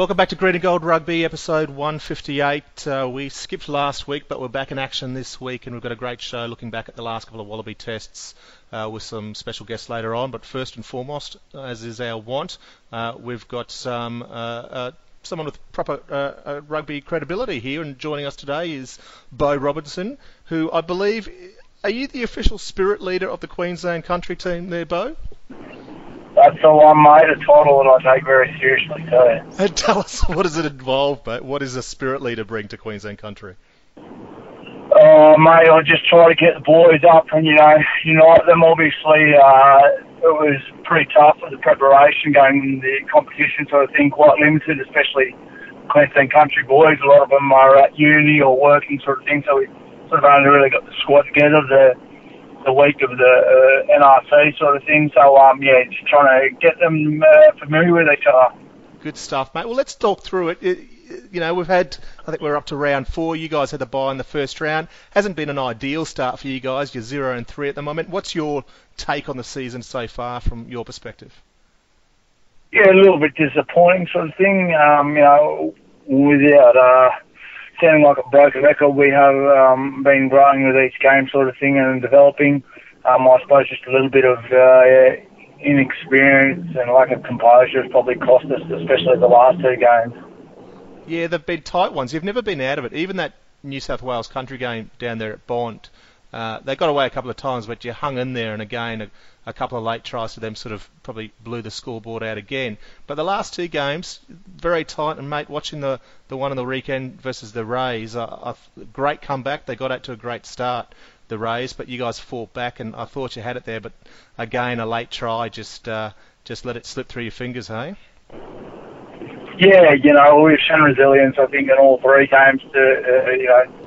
Welcome back to Green and Gold Rugby, episode 158. Uh, we skipped last week, but we're back in action this week, and we've got a great show looking back at the last couple of Wallaby tests uh, with some special guests later on. But first and foremost, as is our want, uh, we've got some. Uh, uh, Someone with proper uh, rugby credibility here, and joining us today is Beau Robinson, who I believe. Are you the official spirit leader of the Queensland country team there, Beau? That's the one, mate. A title that I take very seriously, too. And tell us, what does it involve, mate? What does a spirit leader bring to Queensland country? Oh, mate, I just try to get the boys up and, you know, unite them. Obviously, uh, it was pretty tough with the preparation going the competition sort of thing, quite limited, especially Queensland country boys. A lot of them are at uni or working sort of thing, so we sort of only really got the squad together the the week of the uh, NRC sort of thing. So, um, yeah, just trying to get them uh, familiar with each other. Good stuff, mate. Well, let's talk through it. it. You know, we've had, I think we're up to round four. You guys had the bye in the first round. Hasn't been an ideal start for you guys. You're zero and three at the moment. What's your take on the season so far from your perspective? Yeah, a little bit disappointing sort of thing. Um, you know, without uh, sounding like a broken record, we have um, been growing with each game sort of thing and developing. Um, I suppose just a little bit of uh, inexperience and lack of composure has probably cost us, especially the last two games. Yeah, they've been tight ones. You've never been out of it. Even that New South Wales country game down there at Bond, uh, they got away a couple of times, but you hung in there, and again, a, a couple of late tries to them sort of probably blew the scoreboard out again. But the last two games, very tight, and mate, watching the, the one on the weekend versus the Rays, a, a great comeback. They got out to a great start, the Rays, but you guys fought back, and I thought you had it there, but again, a late try just uh, just let it slip through your fingers, hey? Yeah, you know, we've shown resilience, I think, in all three games to, uh, you know,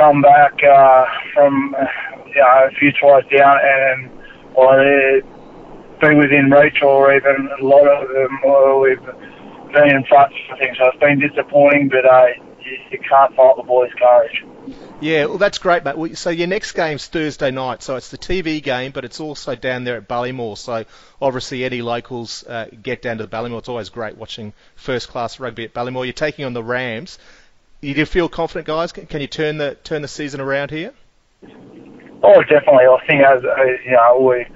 come back uh, from, you know, a few tries down and, well, uh, be within reach or even a lot of them uh, we've been in front, I think. So it's been disappointing, but uh, you, you can't fault the boys' courage. Yeah, well, that's great, mate. So your next game's Thursday night, so it's the TV game, but it's also down there at Ballymore. So obviously, any locals uh, get down to the Ballymore. It's always great watching first-class rugby at Ballymore. You're taking on the Rams. You do feel confident, guys? Can, can you turn the turn the season around here? Oh, definitely. I think, as uh, you know, we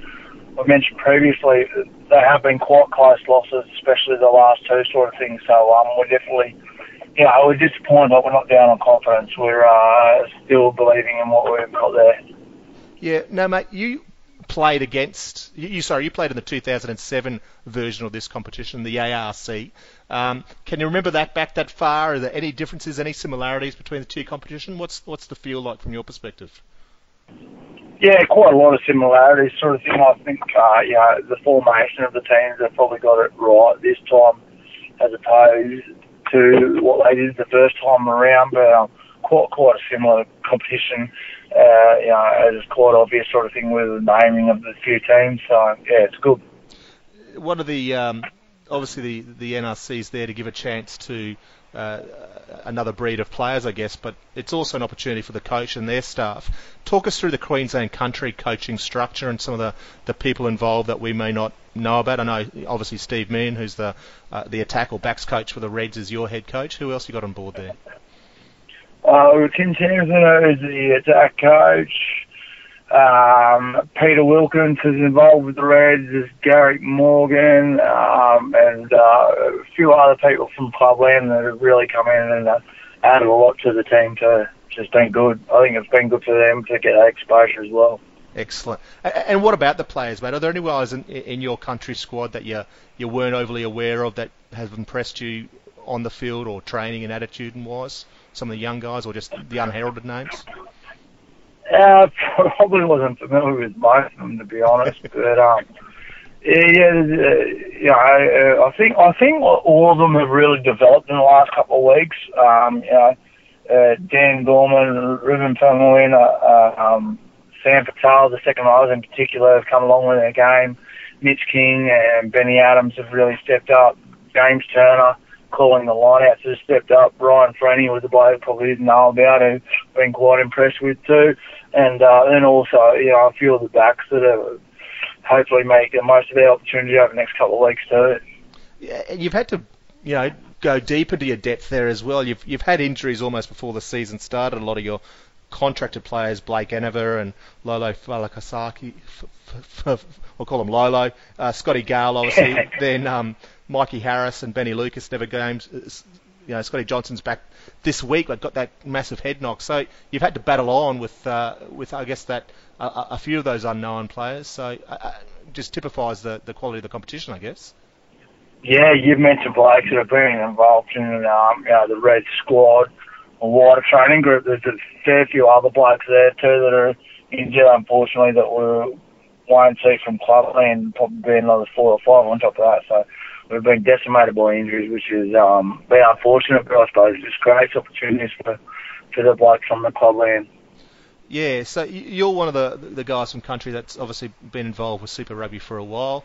I mentioned previously, they have been quite close losses, especially the last two sort of things. So um, we're definitely, you know, we're disappointed, but we're not down on confidence. We're uh, still believing in what we've got there. Yeah, no, mate. You played against you. Sorry, you played in the 2007 version of this competition, the ARC. Um, can you remember that back that far? Are there any differences, any similarities between the two competitions? What's what's the feel like from your perspective? Yeah, quite a lot of similarities, sort of thing. I think, uh, you know, the formation of the teams have probably got it right this time, as opposed to what they did the first time around. But um, quite quite a similar competition. Uh, you know, quite obvious sort of thing with the naming of the few teams. So yeah, it's good. One of the um, obviously the the NRC is there to give a chance to uh, another breed of players, I guess, but it's also an opportunity for the coach and their staff. Talk us through the Queensland country coaching structure and some of the, the people involved that we may not know about. I know obviously Steve Meehan, who's the uh, the attack or backs coach for the Reds, is your head coach. Who else you got on board there? Uh, Tim Sampson is the attack coach. Um, Peter Wilkins is involved with the Reds. There's Gary Morgan um, and uh, a few other people from Clubland that have really come in and uh, added a lot to the team. It's just been good. I think it's been good for them to get that exposure as well. Excellent. And what about the players, mate? Are there any guys in, in your country squad that you you weren't overly aware of that have impressed you on the field or training and attitude and wise? Some of the young guys or just the unheralded names? Uh, probably wasn't familiar with most of them to be honest, but um, Yeah, yeah, uh, you know, uh, I think I think all of them have really developed in the last couple of weeks. Um, you know, uh, Dan Gorman, Ruben Faumuina, uh, um, Sam Patel, the second riders in particular, have come along with their game. Mitch King and Benny Adams have really stepped up. James Turner calling the lineouts has stepped up. Ryan Franey was a bloke probably didn't know about who I've been quite impressed with too. And uh, then also, you know, a few of the backs that are hopefully make the most of their opportunity over the next couple of weeks too. Yeah, and you've had to, you know, go deep into your depth there as well. You've you've had injuries almost before the season started. A lot of your contracted players, Blake Enever and Lolo Falakasaki, f- f- we'll call him Lolo, uh, Scotty Gale, obviously, then um, Mikey Harris and Benny Lucas never games. You know, Scotty Johnson's back this week. Like got that massive head knock, so you've had to battle on with uh, with I guess that uh, a few of those unknown players. So uh, just typifies the the quality of the competition, I guess. Yeah, you've mentioned blokes that have been involved in um, you know, the Red Squad, a wider training group. There's a fair few other blokes there too that are injured, unfortunately, that we won't see from Clubland. Probably another four or five on top of that. So we've been decimated by injuries, which is um, been unfortunate, but I suppose it's great opportunities for for the blokes from the Clubland. Yeah, so you're one of the the guys from country that's obviously been involved with Super Rugby for a while.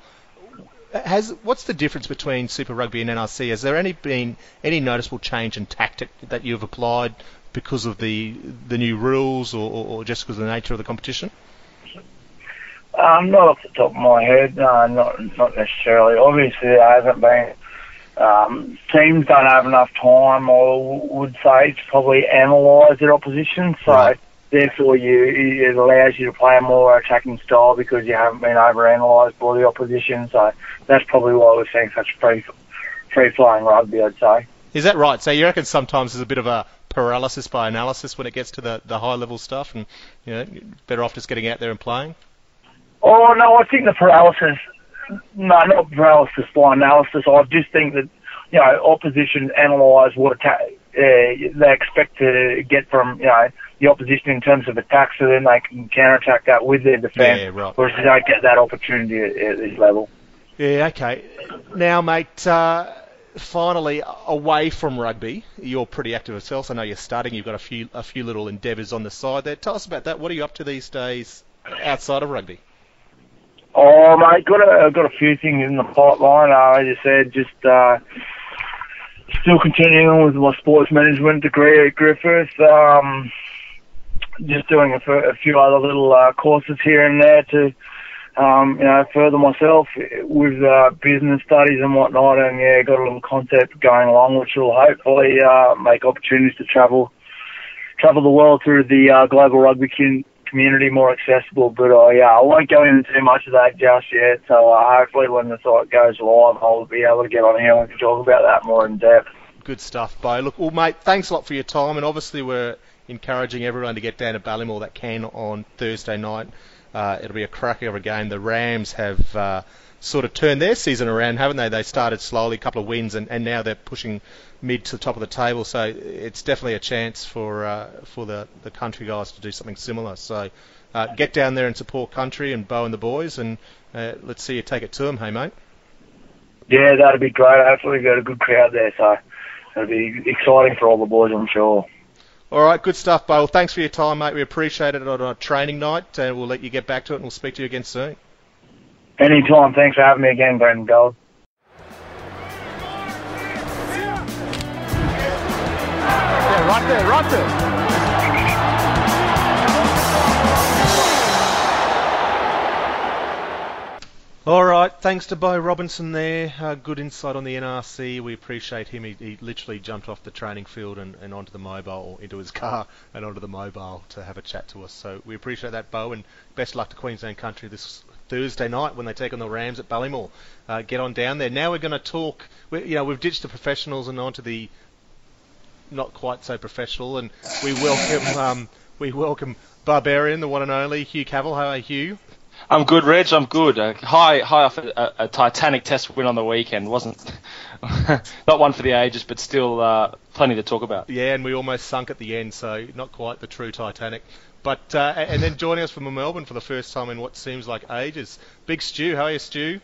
Has what's the difference between Super Rugby and NRC? Has there any been any noticeable change in tactic that you've applied because of the the new rules, or, or just because of the nature of the competition? Um, not off the top of my head, no, not not necessarily. Obviously, there hasn't been. Um, teams don't have enough time, or would say, to probably analyse their opposition. So Right. therefore, you it allows you to play a more attacking style because you haven't been over-analysed by the opposition. So that's probably why we're seeing such free free flowing rugby. I'd say. Is that right? So you reckon sometimes there's a bit of a paralysis by analysis when it gets to the, the high level stuff, and you know, better off just getting out there and playing. Oh no, I think the paralysis. No, not paralysis by analysis. I just think that you know opposition analyse what attack uh, they expect to get from you know the opposition in terms of attack, so then they can counterattack that with their defence. Yeah, right. Whereas they don't get that opportunity at, at this level. Yeah, okay. Now, mate, uh, finally, away from rugby, you're pretty active yourself. I know you're studying. You've got a few a few little endeavours on the side there. Tell us about that. What are you up to these days outside of rugby? Oh mate, got a got a few things in the pipeline. Uh, as you said, just uh, still continuing with my sports management degree at Griffith. Um, just doing a, few other little uh, courses here and there to um, you know further myself with uh, business studies and whatnot. And yeah, got a little concept going along, which will hopefully uh, make opportunities to travel travel the world through the uh, global rugby community more accessible. But uh, yeah, I won't go into too much of that just yet. So uh, hopefully, when the site goes live, I'll be able to get on here and talk about that more in depth. Good stuff, Beau. Look, well, mate, thanks a lot for your time, and obviously we're encouraging everyone to get down to Ballymore that can on Thursday night. Uh, it'll be a cracker of a game. The Rams have uh, sort of turned their season around, haven't they? They started slowly, a couple of wins, and, and now they're pushing mid to the top of the table. So it's definitely a chance for uh, for the, the country guys to do something similar. So uh, get down there and support country and Beau and the boys, and uh, let's see you take it to them, hey mate. Yeah, that'd be great. Hopefully, we've got a good crowd there, so it'll be exciting for all the boys, I'm sure. All right, good stuff, Beau. Well, thanks for your time, mate. We appreciate it on a training night, and we'll let you get back to it, and we'll speak to you again soon. Anytime. Thanks for having me again, Green and Gold. There, right there. All right, thanks to Beau Robinson there. Uh, good insight on the NRC. We appreciate him. He, he literally jumped off the training field and, and onto the mobile, into his car and onto the mobile to have a chat to us. So we appreciate that, Beau, and best luck to Queensland Country this Thursday night when they take on the Rams at Ballymore. Uh, get on down there. Now we're going to talk. We, you know, we've ditched the professionals and onto the not quite so professional, and we welcome um, we welcome Barbarian, the one and only Hugh Cavill. How are you, Hugh? I'm good, Reg. I'm good. Uh, high, high off a, a, a Titanic Test win on the weekend. wasn't not one for the ages, but still uh, plenty to talk about. Yeah, and we almost sunk at the end, so not quite the true Titanic. But uh, and then joining us from Melbourne for the first time in what seems like ages, Big Stew. How are you, Stu?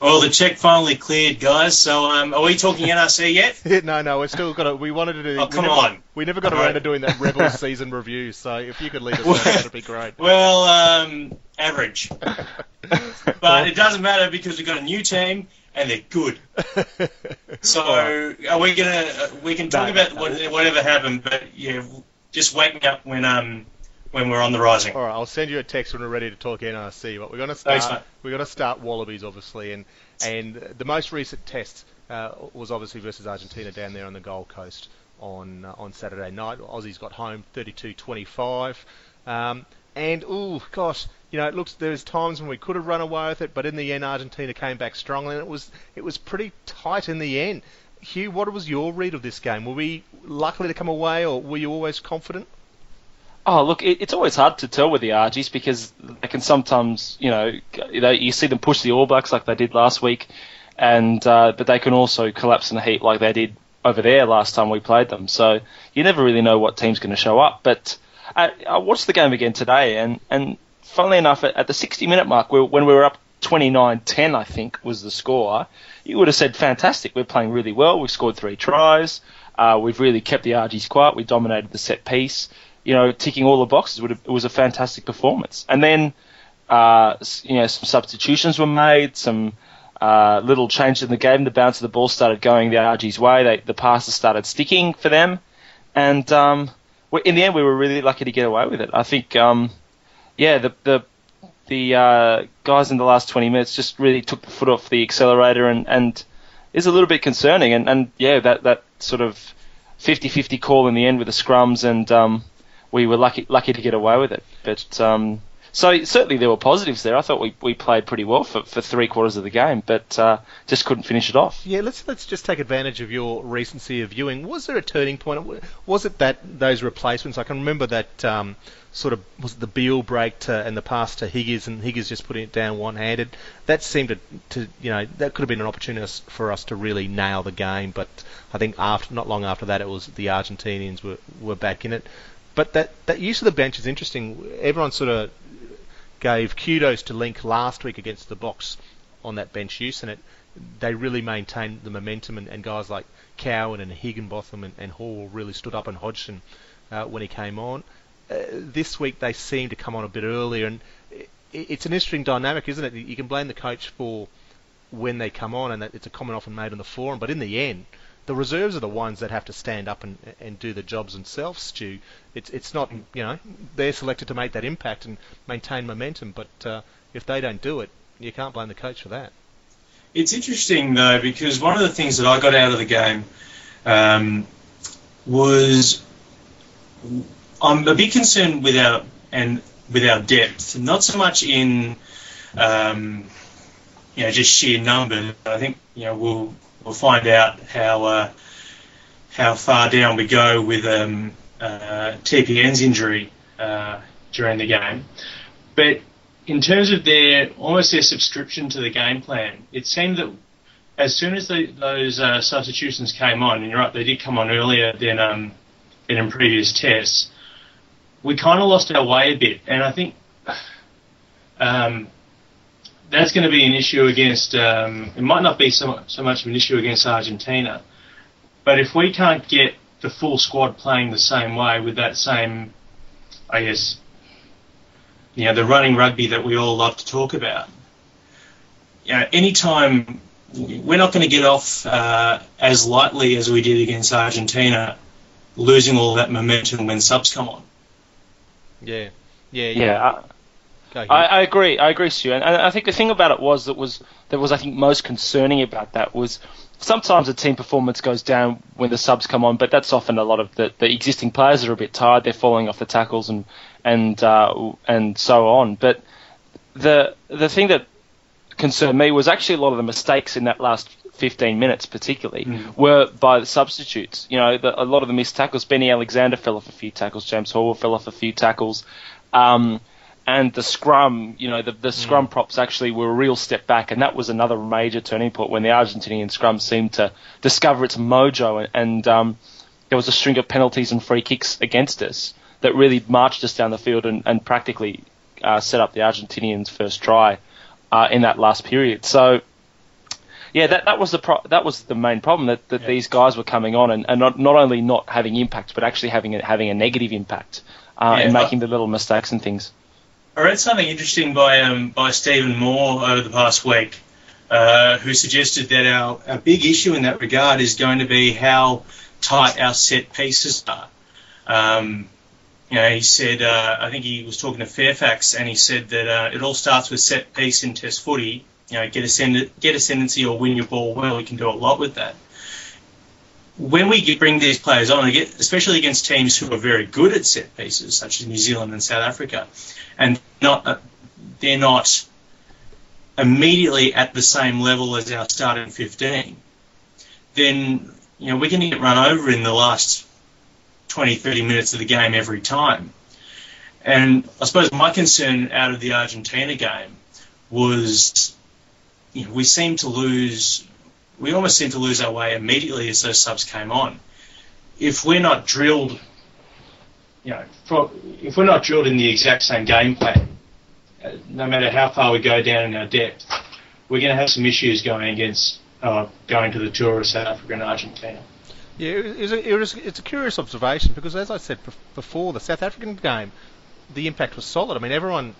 Well, the check finally cleared, guys. So, um, are we talking NRC yet? no, no, we've still got to. We wanted to do. Oh, come we never, on. We never got around right. to doing that Rebels season review. So if you could lead us, there, that'd be great. Well, um, average. But it doesn't matter because we've got a new team and they're good. So, are we gonna? Uh, we can talk No, about what, whatever happened, but yeah, just wake me up when um when we're on the rising. All right, I'll send you a text when we're ready to talk NRC. But we're going to start. Thanks, we're going to start Wallabies, obviously, and and the most recent test uh, was obviously versus Argentina down there on the Gold Coast on uh, on Saturday night. Aussies got home 32-25. Um, and oh gosh, you know, it looks there's times when we could have run away with it, but in the end, Argentina came back strongly, and it was it was pretty tight in the end. Hugh, what was your read of this game? Were we likely to come away, or were you always confident? Oh, look, it, it's always hard to tell with the Argies because they can sometimes, you know, they, you see them push the All Blacks like they did last week, and uh, but they can also collapse in a heap like they did over there last time we played them. So you never really know what team's going to show up. But I, I watched the game again today, and and funnily enough, at, at the 60 minute mark, we, when we were up 29-10, I think was the score, you would have said, fantastic, we're playing really well. We've scored three tries. Uh, we've really kept the Argies quiet. We dominated the set piece. You know, ticking all the boxes. It was a fantastic performance. And then, uh, you know, some substitutions were made. Some uh, little changes in the game. The bounce of the ball started going the Argies' way. They, the passes started sticking for them. And um, in the end, we were really lucky to get away with it. I think, um, yeah, the the the uh, guys in the last 20 minutes just really took the foot off the accelerator and, and is a little bit concerning. And, and yeah, that, that sort of 50-50 call in the end with the scrums, and um, we were lucky lucky to get away with it. But um, so certainly there were positives there. I thought we, we played pretty well for, for three quarters of the game, but uh, just couldn't finish it off. Yeah, let's let's just take advantage of your recency of viewing. Was there a turning point? Was it that those replacements? I can remember that um, sort of was the Beale break to, and the pass to Higgins, and Higgins just putting it down one-handed. That seemed to, to you know that could have been an opportunity for us to really nail the game. But I think after not long after that, it was the Argentinians were were back in it. But that that use of the bench is interesting. Everyone sort of gave kudos to Link last week against the Boks on that bench use, and it they really maintained the momentum, and, and guys like Cowan and Higginbotham and, and Hall really stood up, and Hodgson uh, when he came on. Uh, this week they seem to come on a bit earlier, and it, it's an interesting dynamic, isn't it? You can blame the coach for when they come on, and that it's a comment often made on the forum, but in the end, the reserves are the ones that have to stand up and and do the jobs themselves, Stu. It's it's not you know they're selected to make that impact and maintain momentum, but uh, if they don't do it, you can't blame the coach for that. It's interesting though because one of the things that I got out of the game um, was I'm a bit concerned with our and with our depth, not so much in um, you know just sheer numbers. But I think you know we'll we'll find out how uh, how far down we go with um, uh, TPN's injury uh, during the game, but in terms of their almost their subscription to the game plan, it seemed that as soon as the, those uh, substitutions came on, and you're right, they did come on earlier than um, than in previous tests. We kind of lost our way a bit, and I think um, that's going to be an issue against. Um, it might not be so, so much of an issue against Argentina, but if we can't get the full squad playing the same way with that same, I guess, you know, the running rugby that we all love to talk about. You know, anytime we're not going to get off uh, as lightly as we did against Argentina, losing all that momentum when subs come on. Yeah, yeah, Yeah, I, Go, Hugh. I, I agree. I agree, Stu. And, and I think the thing about it was that was that was I think most concerning about that was sometimes the team performance goes down when the subs come on, but that's often a lot of the, the existing players are a bit tired. They're falling off the tackles and and uh, and so on. But the the thing that concerned me was actually a lot of the mistakes in that last 15 minutes, particularly, were by the substitutes. You know, the, a lot of the missed tackles. Benny Alexander fell off a few tackles. James Hall fell off a few tackles. Um, and the scrum, you know, the, the Mm. scrum props actually were a real step back, and that was another major turning point when the Argentinian scrum seemed to discover its mojo, and, and um, there was a string of penalties and free kicks against us that really marched us down the field and, and practically uh, set up the Argentinians' first try uh, in that last period. So. Yeah, that, that was the pro- that was the main problem that, that Yeah. these guys were coming on and, and not, not only not having impact but actually having a, having a negative impact uh, Yeah, and making the little mistakes and things. I read something interesting by um, by Stephen Moore over the past week, uh, who suggested that our, our big issue in that regard is going to be how tight our set pieces are. Um, you know, he said, uh, I think he was talking to Fairfax, and he said that uh, it all starts with set piece in Test footy. You know, get ascend- get ascendancy or win your ball well. We can do a lot with that. When we bring these players on, especially against teams who are very good at set pieces, such as New Zealand and South Africa, and not uh, they're not immediately at the same level as our starting 15, then you know we're going to get run over in the last 20, 30 minutes of the game every time. And I suppose my concern out of the Argentina game was you know, we seemed to lose, we almost seem to lose our way immediately as those subs came on. If we're not drilled, you know, if we're not drilled in the exact same game plan, no matter how far we go down in our depth, we're going to have some issues going against uh, going to the tour of South Africa and Argentina. Yeah, it was a, it was, it's a curious observation because, as I said before, the South African game, the impact was solid. I mean, everyone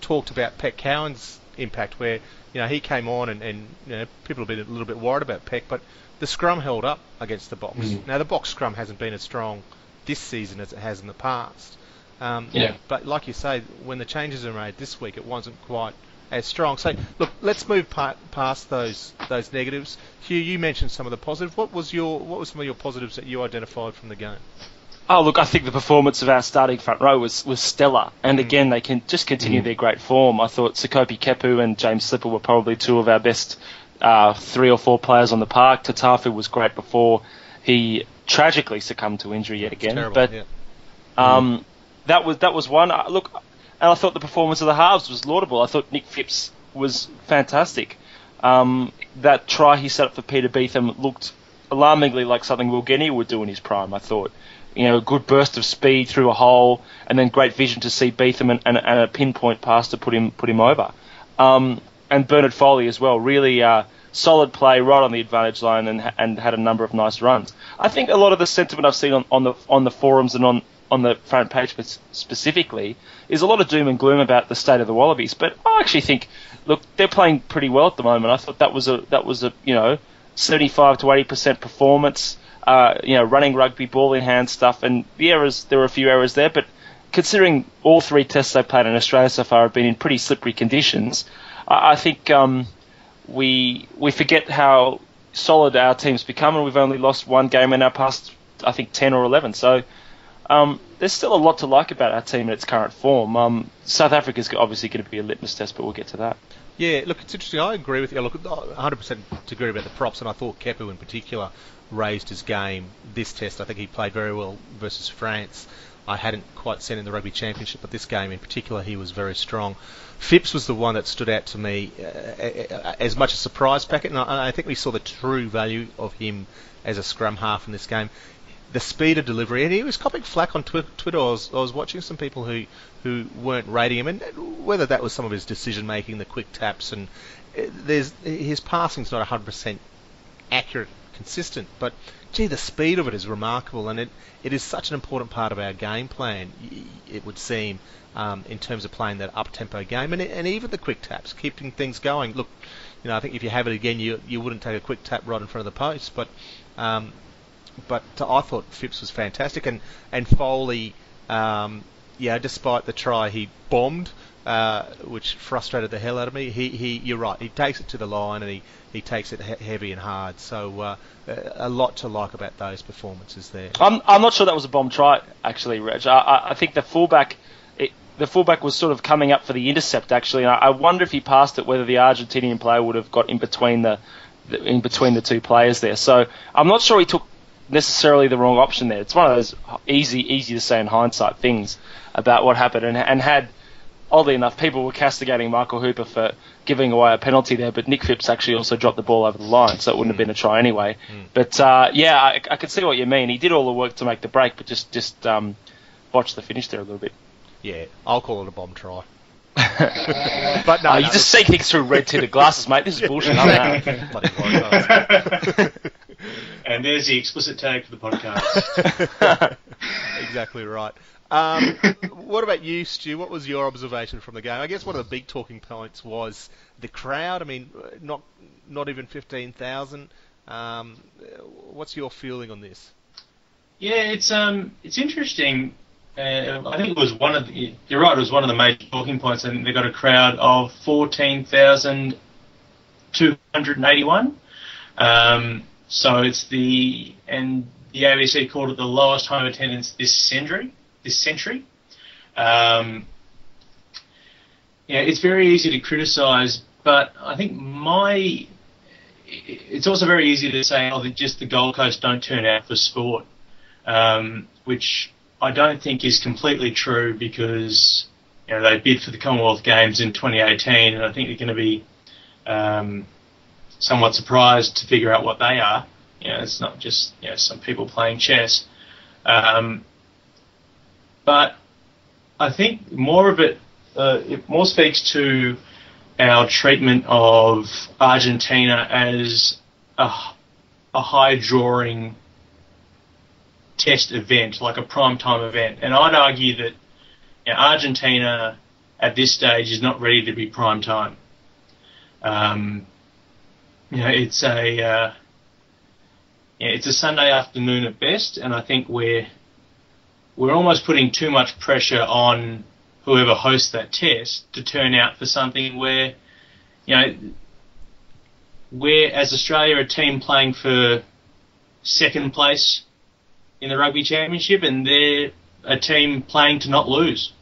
talked about Pek Cowan's impact, where you know he came on and, and you know, people have been a little bit worried about Pek, but the scrum held up against the Boks. Mhm. Now the Boks scrum hasn't been as strong this season as it has in the past. Um, Yeah. But like you say, when the changes are made this week, it wasn't quite as strong. So look, let's move pa- past those those negatives. Hugh, you mentioned some of the positives. What was your what were some of your positives that you identified from the game? Oh, look, I think the performance of our starting front row was, was stellar. And Mm. again, they can just continue their great form. I thought Sekope Kepu and James Slipper were probably two of our best uh, three or four players on the park. Tatafu was great before he tragically succumbed to injury yet again. Terrible. but yeah. um, that was that was one. Uh, look, and I thought the performance of the halves was laudable. I thought Nick Phipps was fantastic. Um, that try he set up for Peter Betham looked alarmingly like something Will Genia would do in his prime. I thought, you know, a good burst of speed through a hole, and then great vision to see Betham and, and, and a pinpoint pass to put him put him over. Um, and Bernard Foley as well, really uh, solid play right on the advantage line and and had a number of nice runs. I think a lot of the sentiment I've seen on, on the on the forums and on on the front page spe- specifically is a lot of doom and gloom about the state of the Wallabies. But I actually think, look, they're playing pretty well at the moment. I thought that was a that was a you know 75 to 80 percent performance. Uh, you know, running rugby, ball in hand stuff, and the errors. There were a few errors there, but considering all three tests they've played in Australia so far have been in pretty slippery conditions, I, I think um, we we forget how solid our team's become, and we've only lost one game in our past, I think, 10 or 11. So um, there's still a lot to like about our team in its current form. Um, South Africa's obviously going to be a litmus test, but we'll get to that. Yeah, look, it's interesting. I agree with you. Look, 100% agree about the props, and I thought Kepu in particular raised his game this test. I think he played very well versus France. I hadn't quite seen in the Rugby Championship, but this game in particular, he was very strong. Phipps was the one that stood out to me uh, uh, as much a surprise packet, and I, I think we saw the true value of him as a scrum half in this game. The speed of delivery, and he was copying flack on twi- Twitter. I was, I was watching some people who, who weren't rating him, and whether that was some of his decision making, the quick taps, and uh, there's his passing's not 100% accurate, consistent, but gee, the speed of it is remarkable, and it, it is such an important part of our game plan. It would seem um, in terms of playing that up tempo game, and, and even the quick taps, keeping things going. Look, you know, I think if you have it again, you you wouldn't take a quick tap right in front of the post, but um, but I thought Phipps was fantastic, and and Foley, um, yeah, despite the try he bombed, uh, which frustrated the hell out of me. He, he, you're right. He takes it to the line and he, he takes it he- heavy and hard. So uh, a lot to like about those performances there. I'm, I'm not sure that was a bomb try, actually, Reg. I, I, think the fullback, the fullback was sort of coming up for the intercept, actually, and I, I wonder if he passed it, whether the Argentinian player would have got in between the, the in between the two players there. So I'm not sure he took necessarily the wrong option there. It's one of those easy, easy to say in hindsight things about what happened, and, and had oddly enough, people were castigating Michael Hooper for giving away a penalty there, but Nick Phipps actually also dropped the ball over the line, so it wouldn't have been a try anyway. But uh, yeah, I, I could see what you mean. He did all the work to make the break, but just just um, botched the finish there a little bit. Yeah, I'll call it a bomb try. but no, Uh, no, you just see things through red tinted glasses, mate. This is bullshit. I know. bloody podcast. and there's the explicit tag for the podcast. exactly right. Um, what about you, Stu? What was your observation from the game? I guess one of the big talking points was the crowd. I mean, not not even fifteen thousand. Um, what's your feeling on this? Yeah, it's um, it's interesting. Uh, I think it was one of the. You're right. It was one of the major talking points. I think they got a crowd of fourteen thousand two hundred and eighty-one. Um, so it's the and the ABC called it the lowest home attendance this century. This century. Um, yeah, it's very easy to criticise, but I think my it's also very easy to say, oh, just the Gold Coast don't turn out for sport, um, which I don't think is completely true because you know they bid for the Commonwealth Games in 2018, and I think they're going to be um, somewhat surprised to figure out what they are. You know, it's not just you know some people playing chess, um, but I think more of it, uh, it more speaks to our treatment of Argentina as a, a high drawing test event, like a prime time event. And I'd argue that you know, Argentina at this stage is not ready to be prime time. Um, you know, it's a uh, yeah, it's a Sunday afternoon at best, and I think we're we're almost putting too much pressure on whoever hosts that test to turn out for something where, you know, we're as Australia a team playing for second place in the rugby championship, and they're a team playing to not lose.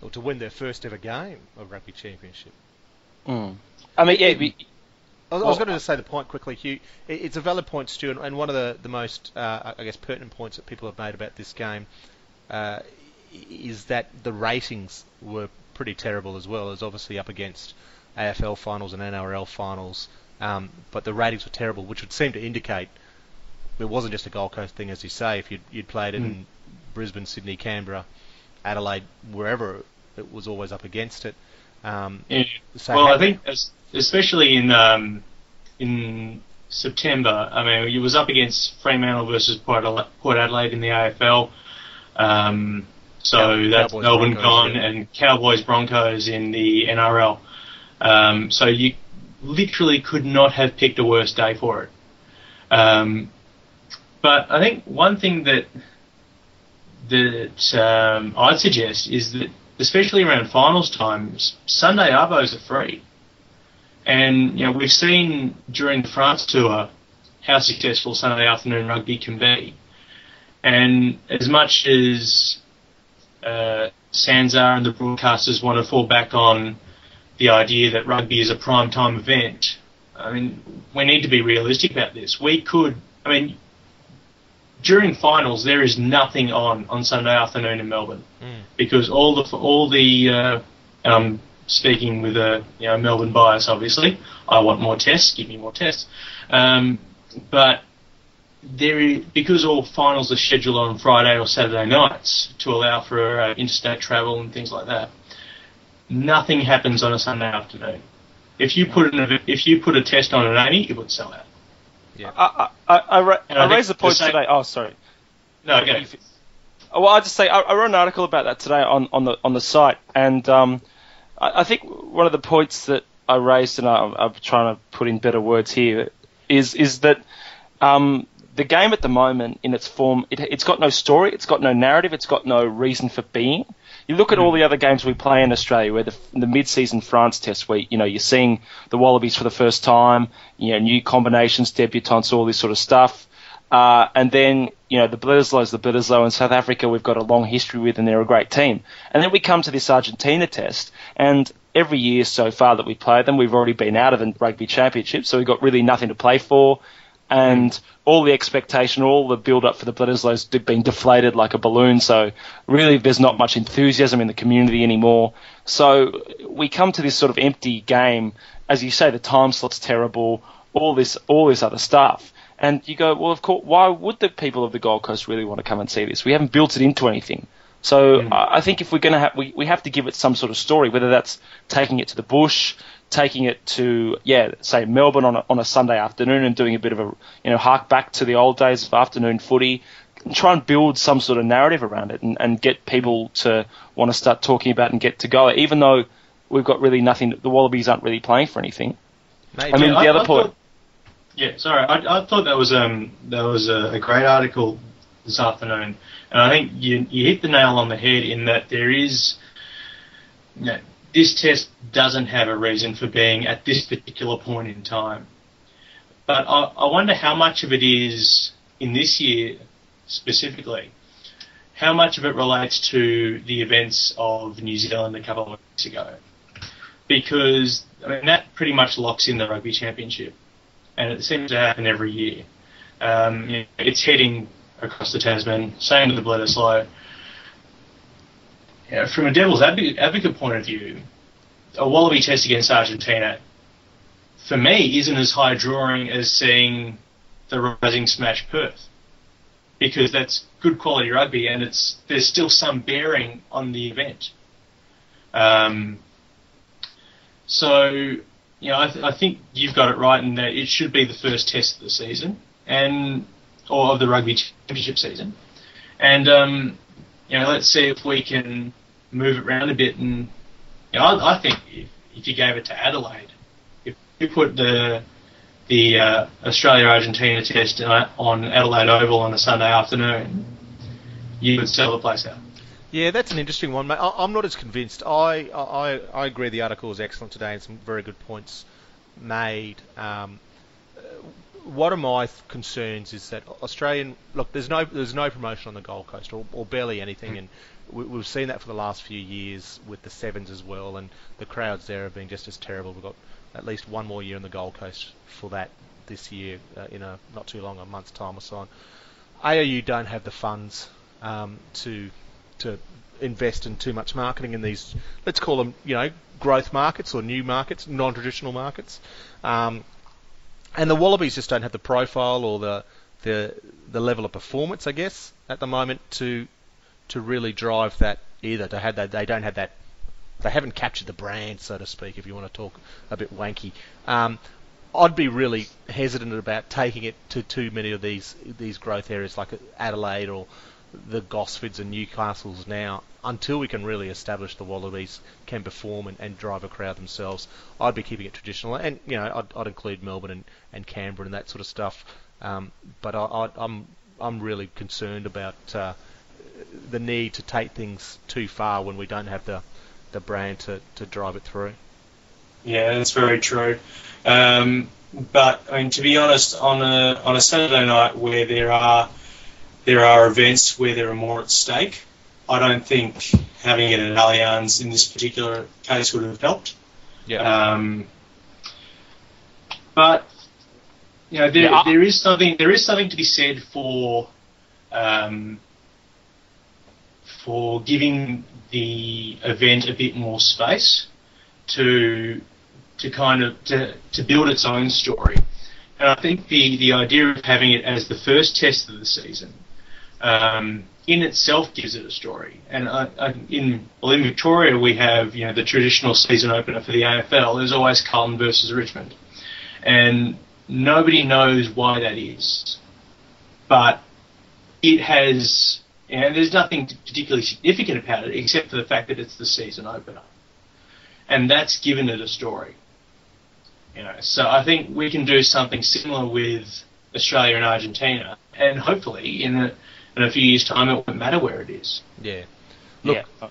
Or to win their first ever game of rugby championship. Mm. I mean, yeah, we- I was, Well, going to say the point quickly, Hugh. It's a valid point, Stu, and- one of the, the most, uh, I guess, pertinent points that people have made about this game uh, is that the ratings were pretty terrible as well. As obviously up against AFL finals and NRL finals, um, but the ratings were terrible, which would seem to indicate it wasn't just a Gold Coast thing, as you say. If you'd, you'd played it in Brisbane, Sydney, Canberra, Adelaide, wherever, it was always up against it. Um, Yeah. so well, I think es- especially in um, in September, I mean, it was up against Fremantle versus Port Port Adelaide in the AFL. Um, so Cow- that's Cowboys, Melbourne Broncos, gone yeah. and Cowboys Broncos in the NRL. Um, so you literally could not have picked a worse day for it. Um, but I think one thing that that um, I'd suggest is that, especially around finals times, Sunday arbos are free. And you know we've seen during the France tour how successful Sunday afternoon rugby can be. And as much as uh, Sanzar and the broadcasters want to fall back on the idea that rugby is a prime time event, I mean, we need to be realistic about this. We could, I mean, during finals there is nothing on on Sunday afternoon in Melbourne because all the all the uh, and I'm speaking with a you know Melbourne bias obviously. I want more tests, give me more tests. Um, but there is, because all finals are scheduled on Friday or Saturday nights to allow for uh, interstate travel and things like that. Nothing happens on a Sunday afternoon. If you put an, if you put a test on at AAMI, it would sell out. I, I, I, I, ra- I raised the the point same- today. Oh, sorry. No, go. Oh, Well, I just say I, I wrote an article about that today on, on the on the site, and um, I, I think one of the points that I raised, and I, I'm trying to put in better words here, is is that um, the game at the moment, in its form, it, it's got no story, it's got no narrative, it's got no reason for being. You look at all the other games we play in Australia, where the, the mid-season France test, where you know you're seeing the Wallabies for the first time, you know new combinations, debutants, all this sort of stuff. Uh, and then, you know, the Bledisloe's the Bledisloe in South Africa we've got a long history with and they're a great team. And then we come to this Argentina test and every year so far that we played them, we've already been out of the rugby championship, so we've got really nothing to play for. and all the expectation, all the build up for the Bledisloes been deflated like a balloon. So really, there's not much enthusiasm in the community anymore. So we come to this sort of empty game, as you say, the time slot's terrible, all this, all this other stuff. And you go, well, of course, why would the people of the Gold Coast really want to come and see this? We haven't built it into anything. So mm. I I think if we're going to have, we, we have to give it some sort of story, whether that's taking it to the bush, taking it to, yeah, say Melbourne on a, on a Sunday afternoon and doing a bit of a, you know, hark back to the old days of afternoon footy, and try and build some sort of narrative around it and, and get people to want to start talking about and get to go, even though we've got really nothing, the Wallabies aren't really playing for anything. Mate, I mean, Yeah, the I- other I point. thought- Yeah, sorry. I, I thought that was um that was a, a great article this afternoon, and I think you you hit the nail on the head in that there is, you know, this test doesn't have a reason for being at this particular point in time, but I, I wonder how much of it is in this year specifically. How much of it relates to the events of New Zealand a couple of weeks ago? Because I mean that pretty much locks in the rugby championship and it seems to happen every year. Um, you know, it's heading across the Tasman, same with the Bledisloe. You know, from a devil's advocate, point of view, a Wallaby test against Argentina, for me, isn't as high drawing as seeing the Rising Smash Perth, because that's good quality rugby, and it's there's still some bearing on the event. Um, so you know, I, th- I think you've got it right in that it should be the first test of the season and or of the rugby championship season, and um, you know, let's see if we can move it around a bit. And you know, I, I think if, if you gave it to Adelaide, if you put the the uh, Australia Argentina test on Adelaide Oval on a Sunday afternoon, you would sell the place out. Yeah, that's an interesting one, mate. I, I'm not as convinced. I, I I agree the article is excellent today and some very good points made. Um, one of my concerns is that Australian look, there's no there's no promotion on the Gold Coast or, or barely anything, and we, we've seen that for the last few years with the sevens as well, and the crowds there have been just as terrible. We've got at least one more year on the Gold Coast for that this year uh, in a not too long, a month's time or so on. ARU don't have the funds um, to to invest in too much marketing in these, let's call them, you know, growth markets or new markets, non-traditional markets. Um, and the Wallabies just don't have the profile or the the the level of performance, I guess, at the moment to to really drive that either. To have that, they don't have that. They haven't captured the brand, so to speak, if you want to talk a bit wanky. Um, I'd be really hesitant about taking it to too many of these these growth areas like Adelaide or the Gosfords and Newcastles now until we can really establish the Wallabies can perform and, and drive a crowd themselves. I'd be keeping it traditional, and you know I'd, I'd include Melbourne and, and Canberra and that sort of stuff. Um, but I, I, I'm I'm really concerned about uh, the need to take things too far when we don't have the the brand to, to drive it through. Yeah, that's very true. Um, but I mean, to be honest, on a on a Saturday night where there are there are events where there are more at stake, I don't think having it at Allianz in this particular case would have helped. Um, but you know, there, Yeah, there is something there is something to be said for um, for giving the event a bit more space to to kind of to, to build its own story. And I think the, the idea of having it as the first test of the season um, in itself gives it a story. And I, in well, in Victoria we have you know the traditional season opener for the AFL. There's always Carlton versus Richmond, and nobody knows why that is, but it has. And there's nothing particularly significant about it except for the fact that it's the season opener, and that's given it a story. You know, so I think we can do something similar with Australia and Argentina, and hopefully in a, in a few years' time it won't matter where it is. Yeah. Look, yeah.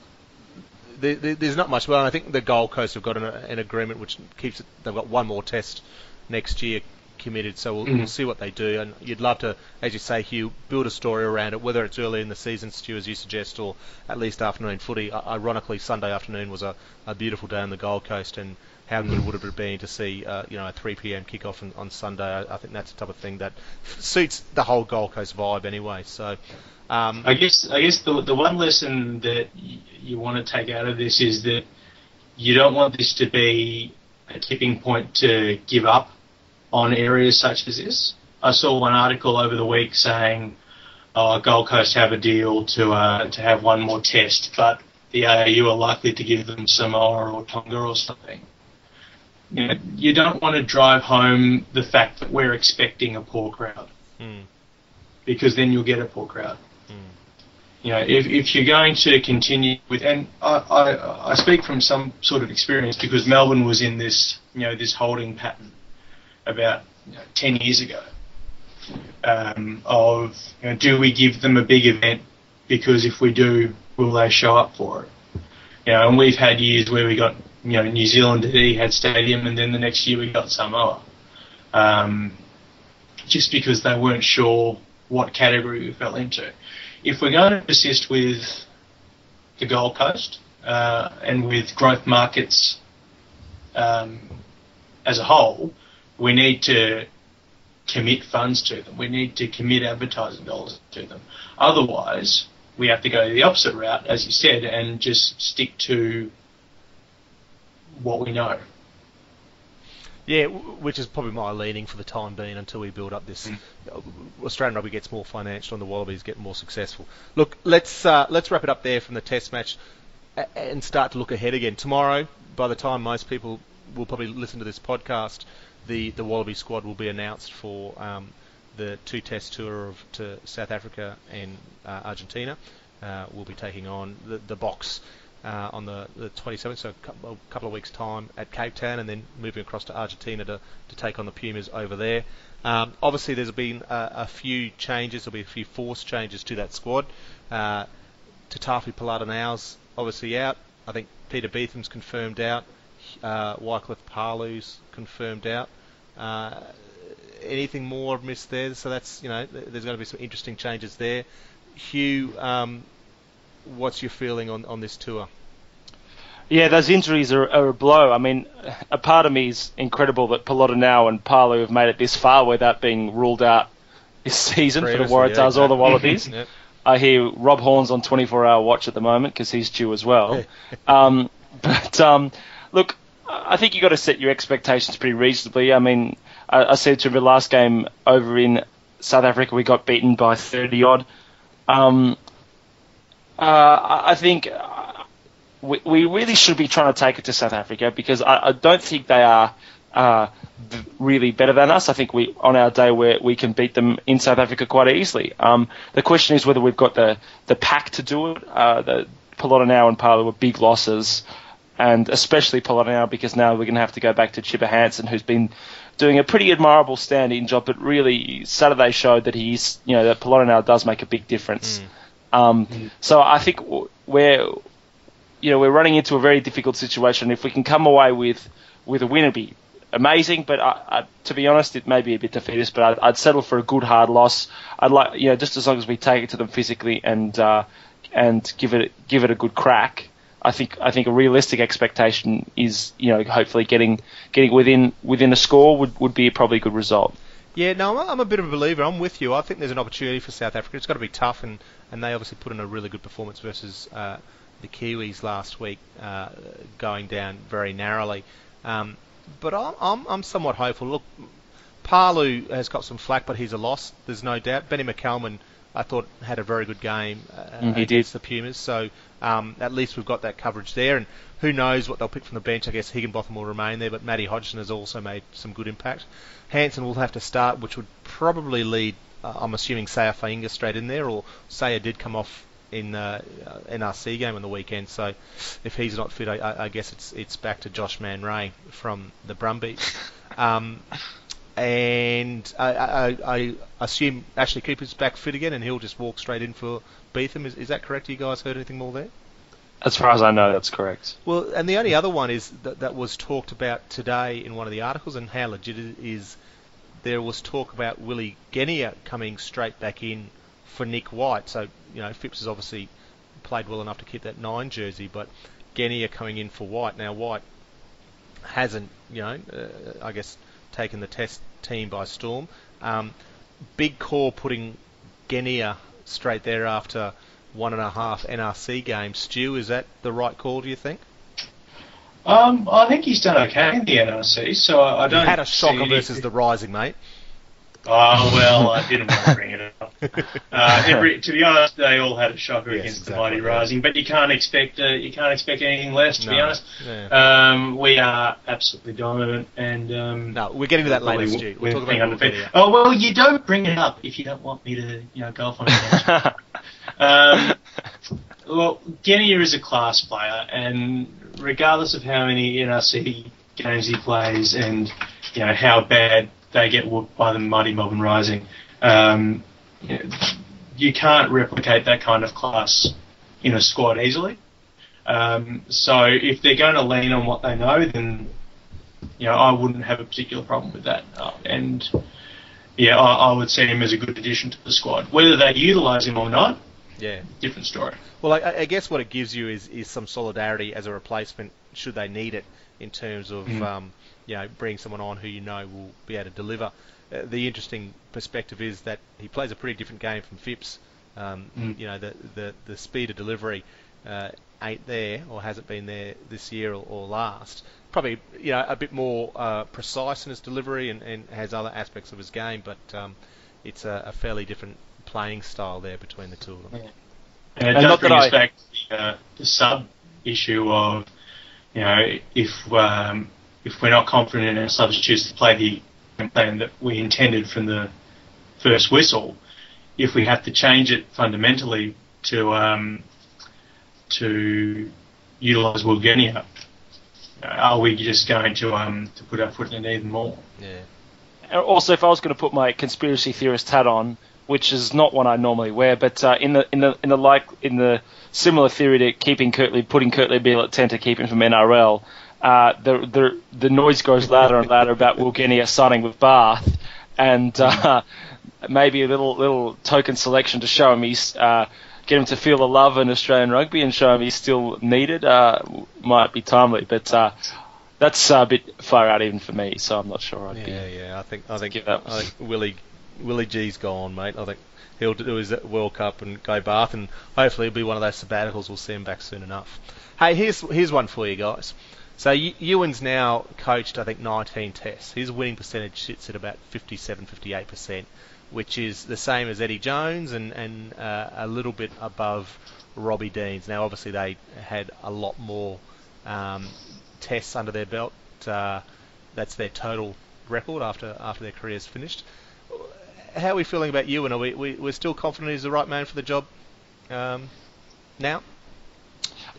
there, there- there's not much. Well, I think the Gold Coast have got an, an agreement which keeps it. They've got one more test next year, committed. So we'll, Mhm. we'll see what they do. And you'd love to, as you say, Hugh, build a story around it, whether it's early in the season, Stu, as you suggest, or at least afternoon footy. Ironically, Sunday afternoon was a, a beautiful day on the Gold Coast, and how good would it have been to see, uh, you know, a 3 p.m. kickoff on, on Sunday? I, I think that's the type of thing that suits the whole Gold Coast vibe anyway. So. Um, I guess I guess the the one lesson that y- you want to take out of this is that you don't want this to be a tipping point to give up on areas such as this. I saw one article over the week saying, "Oh, Gold Coast have a deal to uh, to have one more test, but the ARU are likely to give them Samoa or Tonga or something." You know, you don't want to drive home the fact that we're expecting a poor crowd mm, because then you'll get a poor crowd. mm. You know, if, if you're going to continue with, and I, I, I speak from some sort of experience because Melbourne was in this, you know, this holding pattern about you know, 10 years ago um, of, you know, do we give them a big event because if we do, will they show up for it? You know, and we've had years where we got, you know, New Zealand at Etihad Stadium and then the next year we got Samoa. Um, just because they weren't sure what category we fell into. If we're going to persist with the Gold Coast uh, and with growth markets um, as a whole, we need to commit funds to them. We need to commit advertising dollars to them. Otherwise, we have to go the opposite route, as you said, and just stick to what we know. Yeah, which is probably my leaning for the time being until we build up this. uh, Australian rugby gets more financial and the Wallabies get more successful. Look, let's uh, let's wrap it up there from the Test match and start to look ahead again. Tomorrow, by the time most people will probably listen to this podcast, the the Wallaby squad will be announced for um, the two Test tour of to South Africa and uh, Argentina. Uh, we'll be taking on the, the Boks uh, on the, the 27th, so a couple, of weeks' time at Cape Town, and then moving across to Argentina to, to take on the Pumas over there. Um, obviously, there's been a, a few changes. There'll be a few forced changes to that squad. Uh, Tatafu Polota-Nau's obviously out. I think Peter Betham's confirmed out. Uh, Wycliff Palu's confirmed out. Uh, anything more missed there? So that's you know, there's going to be some interesting changes there. Hugh, um, what's your feeling on, on this tour? Yeah, those injuries are, are a blow. I mean, a part of me is incredible that Polota-Nau and Palu have made it this far without being ruled out this season for the Waratahs yeah, or the. Wallabies. Yep. I hear Rob Horne's on 24-hour watch at the moment because he's due as well. um, but um, look, I think you've got to set your expectations pretty reasonably. I mean, I, I said to the last game over in South Africa, we got beaten by 30 odd. Um, uh, I think uh, we, we really should be trying to take it to South Africa because I, I don't think they are uh, really better than us. I think we on our day we can beat them in South Africa quite easily. Um, the question is whether we've got the the pack to do it. Uh, the and Palu were big losses, and especially Polota-Nau because now we're going to have to go back to Chipper Hanson, who's been doing a pretty admirable stand-in job. But really, Saturday showed that he's you know that Polota-Nau does make a big difference. Um, so I think we're you know we're running into a very difficult situation. If we can come away with with a win, it'd be amazing. But I, I, to be honest, it may be a bit defeatist. But I'd, I'd settle for a good hard loss. I'd like you know just as long as we take it to them physically and uh, and give it give it a good crack. I think I think a realistic expectation is you know hopefully getting getting within within a score would, would be a probably a good result. Yeah, no, I'm a, I'm a bit of a believer. I'm with you. I think there's an opportunity for South Africa. It's got to be tough, and, and they obviously put in a really good performance versus uh, the Kiwis last week, uh, going down very narrowly. Um, but I'm, I'm, I'm somewhat hopeful. Look, Palu has got some flack, but he's a loss. There's no doubt. Benny McCalman, I thought, had a very good game uh, Mm, he against the Pumas. So um, at least we've got that coverage there. And who knows what they'll pick from the bench? I guess Higginbotham will remain there, but Matty Hodgson has also made some good impact. Hanson will have to start, which would probably lead. Uh, I'm assuming Saia Fainga'a straight in there, or Saia did come off in uh, uh, NRC game on the weekend. So if he's not fit, I, I, I guess it's it's back to Josh Mann-Rea from the Brumbies. Um, and I, I, I assume Ashley Cooper's back fit again, and he'll just walk straight in for Betham. Is, is that correct? You guys heard anything more there? As far as I know, that's correct. Well, and the only other one is that, that was talked about today in one of the articles, and how legit it is there was talk about Willie Genia coming straight back in for Nick White. So, you know, Phipps has obviously played well enough to keep that nine jersey, but Genia coming in for White. Now, White hasn't, you know, uh, I guess, taken the test team by storm. Um, big call putting Genia straight there after one and a half NRC games. Stu, is that the right call, do you think? Um, I think he's done okay in the NRC, so I, I don't. had a shocker versus the Rising, mate. Oh well, I didn't want to bring it up. Uh, every, to be honest, they all had a shocker Yes, against exactly, the Mighty. Rising, but you can't expect uh, you can't expect anything less. To be honest, yeah. um, we are absolutely dominant, and um, No, we're getting to that later, Stu. Talk winning about undefeated. Oh well, you don't bring it up if you don't want me to, you know, go off on a tangent. um, well, Genia is a class player, and regardless of how many NRC games he plays, and you know how bad they get whooped by the mighty Melbourne Rising, um, you, can't replicate that kind of class in a squad easily. Um, so if they're going to lean on what they know, then you know I wouldn't have a particular problem with that. Uh, and yeah, I, I would see him as a good addition to the squad. Whether they utilise him or not, Yeah. different story. Well, I, I guess what it gives you is, is some solidarity as a replacement should they need it in terms of Mm. um, you know bringing someone on who you know will be able to deliver. Uh, the interesting perspective is that he plays a pretty different game from Phipps. Um, Mm. You know the, the the speed of delivery uh, ain't there or hasn't been there this year or, or last. Probably you know a bit more uh, precise in his delivery and, and has other aspects of his game, but um, it's a, a fairly different playing style there between the two of them. And it And does not bring us I- back to the, uh, the sub issue of, you know, if um, if we're not confident in our substitutes to play the game plan that we intended from the first whistle, if we have to change it fundamentally to um, to utilise Will Genia, are we just going to um, to put our foot in it even more? Yeah. Also, if I was going to put my conspiracy theorist hat on, which is not one I normally wear, but uh, in the in the in the like in the similar theory to keeping Kurtley, putting Kurtley Beale at ten to keep him from NRL, uh, the the the noise grows louder and louder about Will Genia signing with Bath, and uh, maybe a little little token selection to show him he's. Uh, Get him to feel the love in Australian rugby and show him he's still needed uh, might be timely, but uh, that's a bit far out even for me. So I'm not sure I'd be Yeah, yeah. I think I think I think Willie Willie G's gone, mate. I think he'll do his World Cup and go Bath, and hopefully it'll be one of those sabbaticals. We'll see him back soon enough. Hey, here's here's one for you guys. So Ew- Ewen's now coached, I think, 19 tests. His winning percentage sits at about 57, 58 percent, which is the same as Eddie Jones and and uh, a little bit above Robbie Deans. Now, obviously, they had a lot more um, tests under their belt. Uh, that's their total record after after their careers finished. How are we feeling about Ewen? Are we, we we're still confident he's the right man for the job um, now?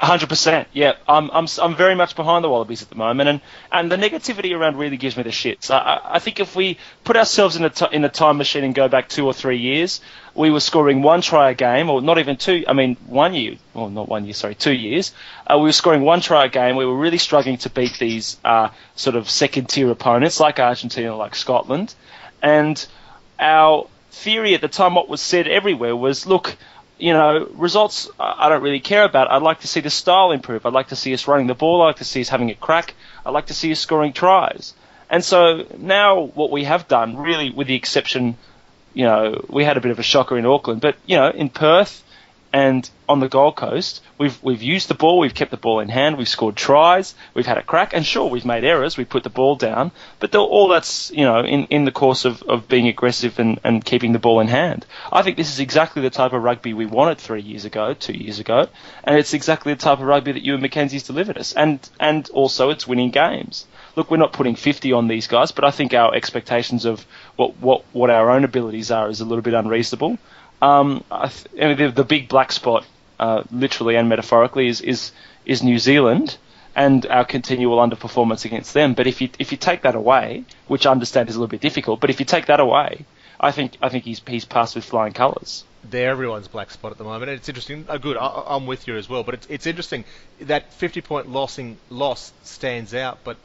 hundred percent. Yeah, I'm, I'm, I'm very much behind the Wallabies at the moment, and, and the negativity around really gives me the shits. I, I, I think if we put ourselves in a t- in a time machine and go back two or three years, we were scoring one try a game, or not even two. I mean, one year, well, not one year, sorry, two years. Uh, we were scoring one try a game. We were really struggling to beat these uh, sort of second tier opponents like Argentina, like Scotland, and our theory at the time, what was said everywhere was, look, you know, results I don't really care about. I'd like to see the style improve. I'd like to see us running the ball. I'd like to see us having a crack. I'd like to see us scoring tries. And so now what we have done, really, with the exception, you know, we had a bit of a shocker in Auckland, but you know, in Perth and on the Gold Coast, we've we've used the ball, we've kept the ball in hand, we've scored tries, we've had a crack, and sure, we've made errors, we put the ball down, but all that's you know in, in the course of, of being aggressive and, and keeping the ball in hand. I think this is exactly the type of rugby we wanted three years ago, two years ago, and it's exactly the type of rugby that Ewen McKenzie's delivered us, and and also it's winning games. Look, we're not putting 50 on these guys, but I think our expectations of what what, what our own abilities are is a little bit unreasonable. Um, th- the, the big black spot, uh, literally and metaphorically, is, is is New Zealand and our continual underperformance against them. But if you if you take that away, which I understand is a little bit difficult, but if you take that away, I think I think he's he's passed with flying colours. They're everyone's black spot at the moment. And it's interesting. Oh, good, I, I'm with you as well. But it's, it's interesting that 50 point lossing loss stands out. But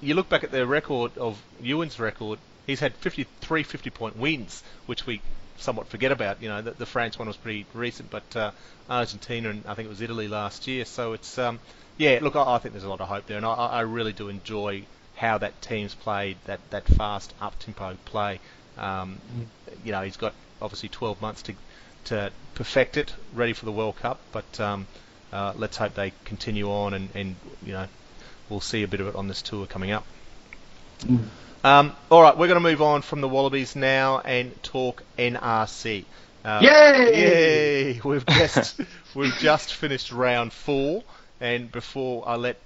you look back at the record of Ewen's record, he's had 53 50 point wins, which we somewhat forget about. You know, the, the France one was pretty recent, but uh, Argentina and I think it was Italy last year. So it's um, yeah. Look, I, I think there's a lot of hope there, and I, I really do enjoy how that team's played that that fast up tempo play. Um, you know, he's got obviously 12 months to to perfect it, ready for the World Cup. But um, uh, let's hope they continue on, and, and you know, we'll see a bit of it on this tour coming up. Um, all right, we're going to move on from the Wallabies now and talk NRC. Uh, Yay! Yay! We've just we've just finished round four, and before I let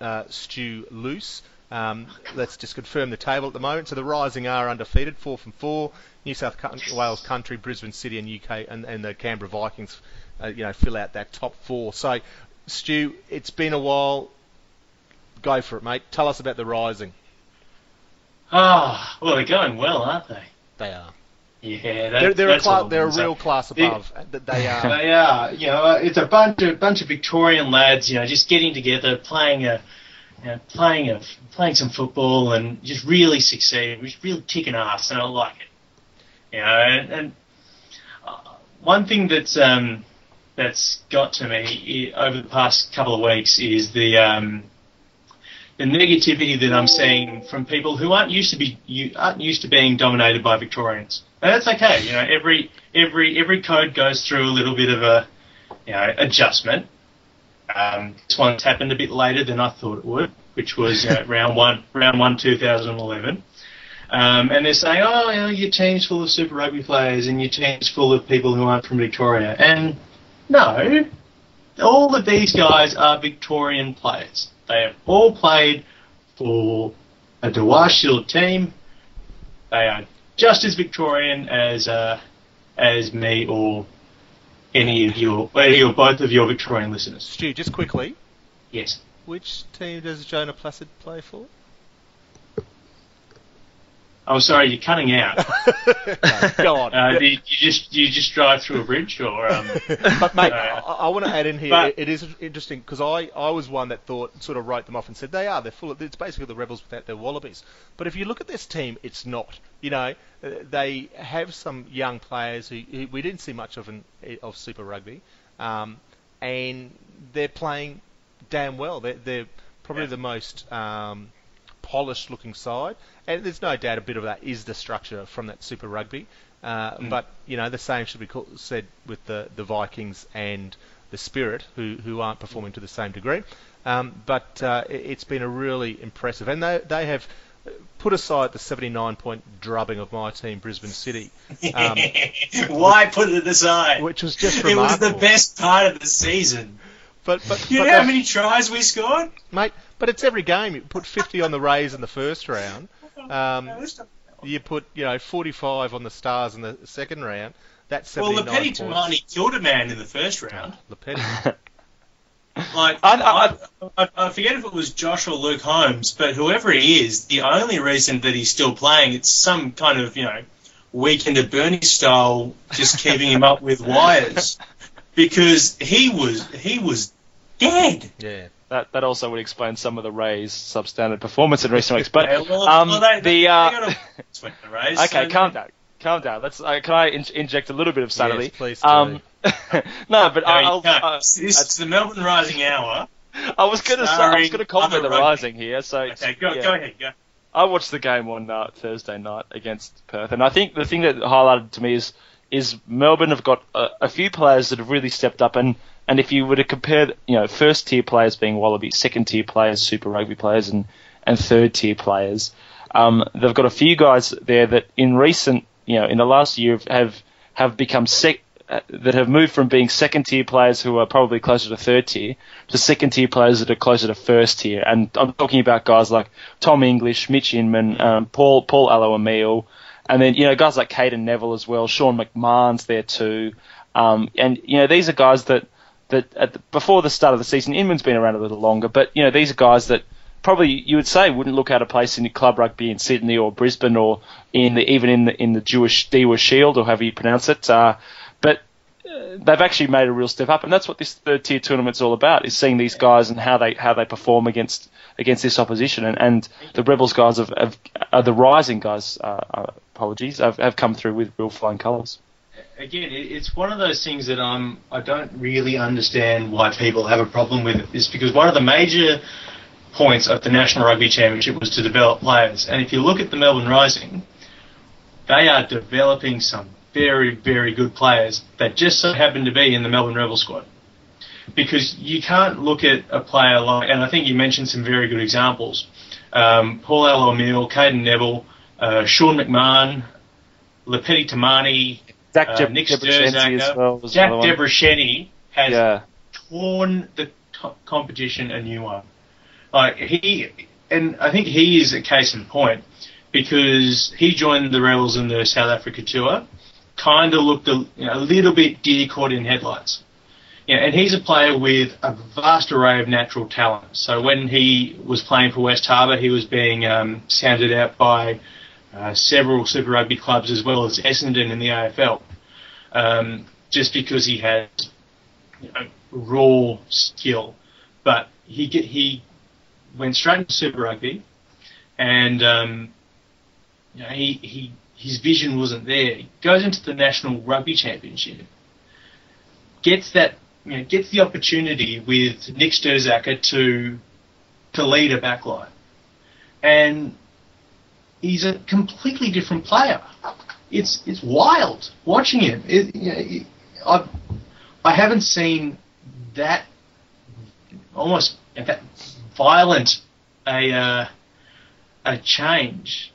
uh, Stu loose, um, let's just confirm the table at the moment. So the Rising are undefeated, four from four. New South Co- Wales Country, Brisbane City, and UK, and, and the Canberra Vikings, uh, you know, fill out that top four. So, Stu, it's been a while. Go for it, mate. Tell us about the Rising. Ah, well, they're going well, aren't they? They are. Yeah, that, They're, they're a that's cla- they're a I'm saying. real class They- above. That they are. They are. You know, uh, it's a bunch of bunch of Victorian lads. You know, just getting together, playing a, you know, playing a, playing some football, and just really succeeding. Just really kicking ass, and I like it. You know, and, and uh, one thing that's um, that's got to me over the past couple of weeks is the um, the negativity that I'm seeing from people who aren't used to be you aren't used to being dominated by Victorians. And that's okay. You know, every every every code goes through a little bit of a you know adjustment. Um, this one's happened a bit later than I thought it would, which was you know, round one round one 2011. Um, and they're saying, oh, you know, your team's full of Super Rugby players and your team's full of people who aren't from Victoria. And no, all of these guys are Victorian players. They have all played for a Dewar Shield team. They are just as Victorian as uh, as me or any of your, any or both of your Victorian listeners. Stu, just quickly, Yes. which team does Jonah Placid play for? I'm sorry, you're cutting out. No, go on. Uh, you, you just you just drive through a bridge, or um, but mate, Uh, I, I want to add in here. but- it, it is interesting because I, I was one that thought sort of wrote them off and said they are they're full of it's basically the rebels without their wallabies. But if you look at this team, it's not. You know, uh, they have some young players who, who we didn't see much of in of Super Rugby, um, and they're playing damn well. They're, they're probably Yeah. the most um, polished looking side, and there's no doubt a bit of that is the structure from that Super Rugby. Uh, Mm. But you know the same should be called, said with the, the Vikings and the Spirit, who who aren't performing to the same degree. Um, but uh, it, it's been a really impressive, and they they have put aside the 79 point drubbing of my team, Brisbane City, um, Why put it aside? which was just remarkable. It was the best part of the season. But but, You but know how many tries we scored? mate, but it's every game. You put 50 on the Rays in the first round. Um, you put you know 45 on the Stars in the second round. That's Well, 79 Lopeti points. Timani killed a man in the first round. Lopeti. Like, I- I- I, I, I forget if it was Josh or Luke Holmes, but whoever he is, the only reason that he's still playing, it's some kind of, you know, weekend at Bernie style, just keeping him up with wires. Because he was, he was dead. yeah. That that also would explain some of the Rays' substandard performance in recent weeks. But Yeah, well, um, well, they, the uh, they got a sweat the race. okay, so- calm down, calm down. Let's uh, can I in- inject a little bit of sanity? Yes, please do. Um, no, but No, I- you I'll, can't. uh, This is the Melbourne Rising Hour. I was going to say I was going to compliment the rugby. Rising here. So Okay, go, yeah. go ahead, go. I watched the game on uh, Thursday night against Perth, and I think the thing that highlighted to me is is Melbourne have got a, a few players that have really stepped up, and and if you were to compare, you know, first tier players being Wallaby, second tier players, Super Rugby players, and and third tier players, um, they've got a few guys there that in recent, you know, in the last year have have become sec. uh, That have moved from being second tier players who are probably closer to third tier to second tier players that are closer to first tier. And I'm talking about guys like Tom English, Mitch Inman, um, Paul Paul Alo-Emile, and then you know guys like Cadeyrn Neville as well. Sean McMahon's there too. Um, and you know these are guys that that at the, before the start of the season, Inman's been around a little longer, but you know these are guys that probably you would say wouldn't look out of place in club rugby in Sydney or Brisbane or in the even in the in the Jewish Dewar Shield or however you pronounce it. Uh, but they've actually made a real step up, and that's what this third tier tournament's all about: is seeing these guys and how they how they perform against against this opposition. And, and the Rebels guys have, have uh, the rising guys, uh, uh, apologies, have, have come through with real flying colours. Again, it's one of those things that um, I don't really understand why people have a problem with it. Is because one of the major points of the National Rugby Championship was to develop players, and if you look at the Melbourne Rising, they are developing some very, very good players that just so happen to be in the Melbourne Rebel squad. Because you can't look at a player like, and I think you mentioned some very good examples. Um, Paul Alo-Emile, Cadeyrn Neville, uh, Sean McMahon, Lopeti Timani, Zach uh, Nick Debreczeni as well. was Jack another one. Has Yeah. torn the to- competition a new one. Like he, and I think he is a case in point because he joined the Rebels in the South Africa tour, kind of looked a, you know, a little bit deer caught in headlights. Yeah, and he's a player with a vast array of natural talent. So when he was playing for West Harbour, he was being um, sounded out by uh, several Super Rugby clubs as well as Essendon in the AFL, um, just because he had you know, raw skill. But he get, he went straight into Super Rugby, and um, you know, he, he his vision wasn't there. He goes into the National Rugby Championship, gets that you know, gets the opportunity with Nick Stirzaker to to lead a backline, and he's a completely different player. It's it's wild watching him. It, you know, I I haven't seen that almost that violent a uh, a change.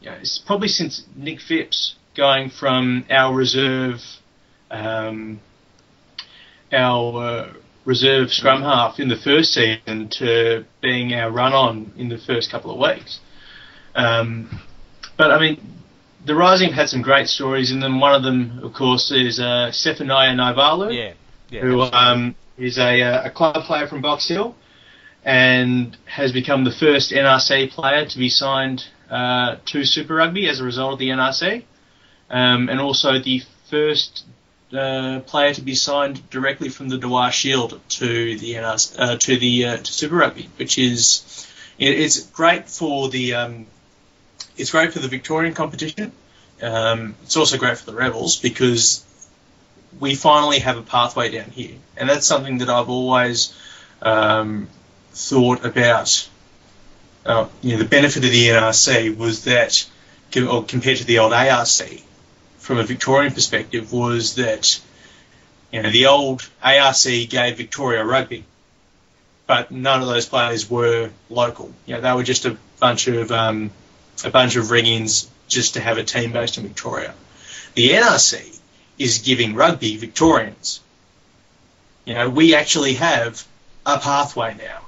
You know, it's probably since Nick Phipps going from our reserve um, our uh, reserve scrum half in the first season to being our run on in the first couple of weeks. Um, but I mean, the Rising had some great stories in them. One of them, of course, is uh, Sefanaia Naivalu Yeah, yeah. who um, is a, uh, a club player from Box Hill and has become the first NRC player to be signed uh, to Super Rugby as a result of the NRC, um, and also the first uh, player to be signed directly from the Dewar Shield to the NRC, uh, to the uh, to Super Rugby, which is it, it's great for the um, it's great for the Victorian competition. Um, it's also great for the Rebels because we finally have a pathway down here, and that's something that I've always um, thought about. Uh, you know, the benefit of the NRC was that, or compared to the old ARC, from a Victorian perspective, was that you know the old ARC gave Victoria rugby, but none of those players were local. You know, they were just a bunch of um, a bunch of ring-ins just to have a team based in Victoria. The NRC is giving rugby Victorians. You know, we actually have a pathway now,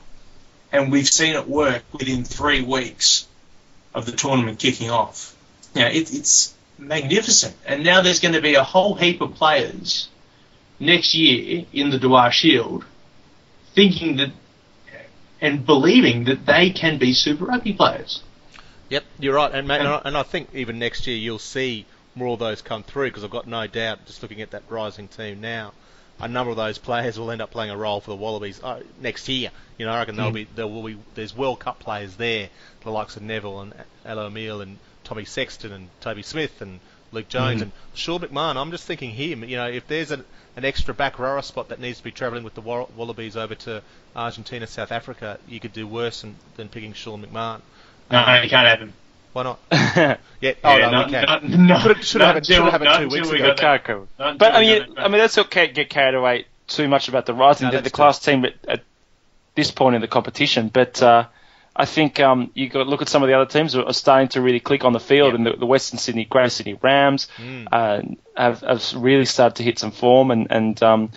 and we've seen it work within three weeks of the tournament kicking off. You know, it, it's magnificent, and now there's going to be a whole heap of players next year in the Dewar Shield thinking that and believing that they can be Super Rugby players. Yep, you're right, and mate, and, I, and I think even next year you'll see more of those come through because I've got no doubt, just looking at that rising team now, a number of those players will end up playing a role for the Wallabies uh, next year. You know, I reckon there'll be there will be there's World Cup players there, the likes of Neville and Alo-Emile and Tommy Sexton and Toby Smith and Luke Jones and Sean McMahon. I'm just thinking him. You know, if there's an an extra back rower spot that needs to be travelling with the Wallabies over to Argentina, South Africa, you could do worse than, than picking Sean McMahon. No, you can't have them. Why not? Yeah. Oh Yeah, no, not- we can. not- not- should, should not have it- should have until- two weeks ago. got that. Lukaku. But I mean, got that. I mean, let's not get carried away too much about the Rising. No, the, let's the class team at, at this point in the competition, but uh, I think um, you got to look at some of the other teams who are starting to really click on the field, Yeah. and the, the Western Sydney, Greater Sydney Rams Mm. uh, have, have really started to hit some form, and and um,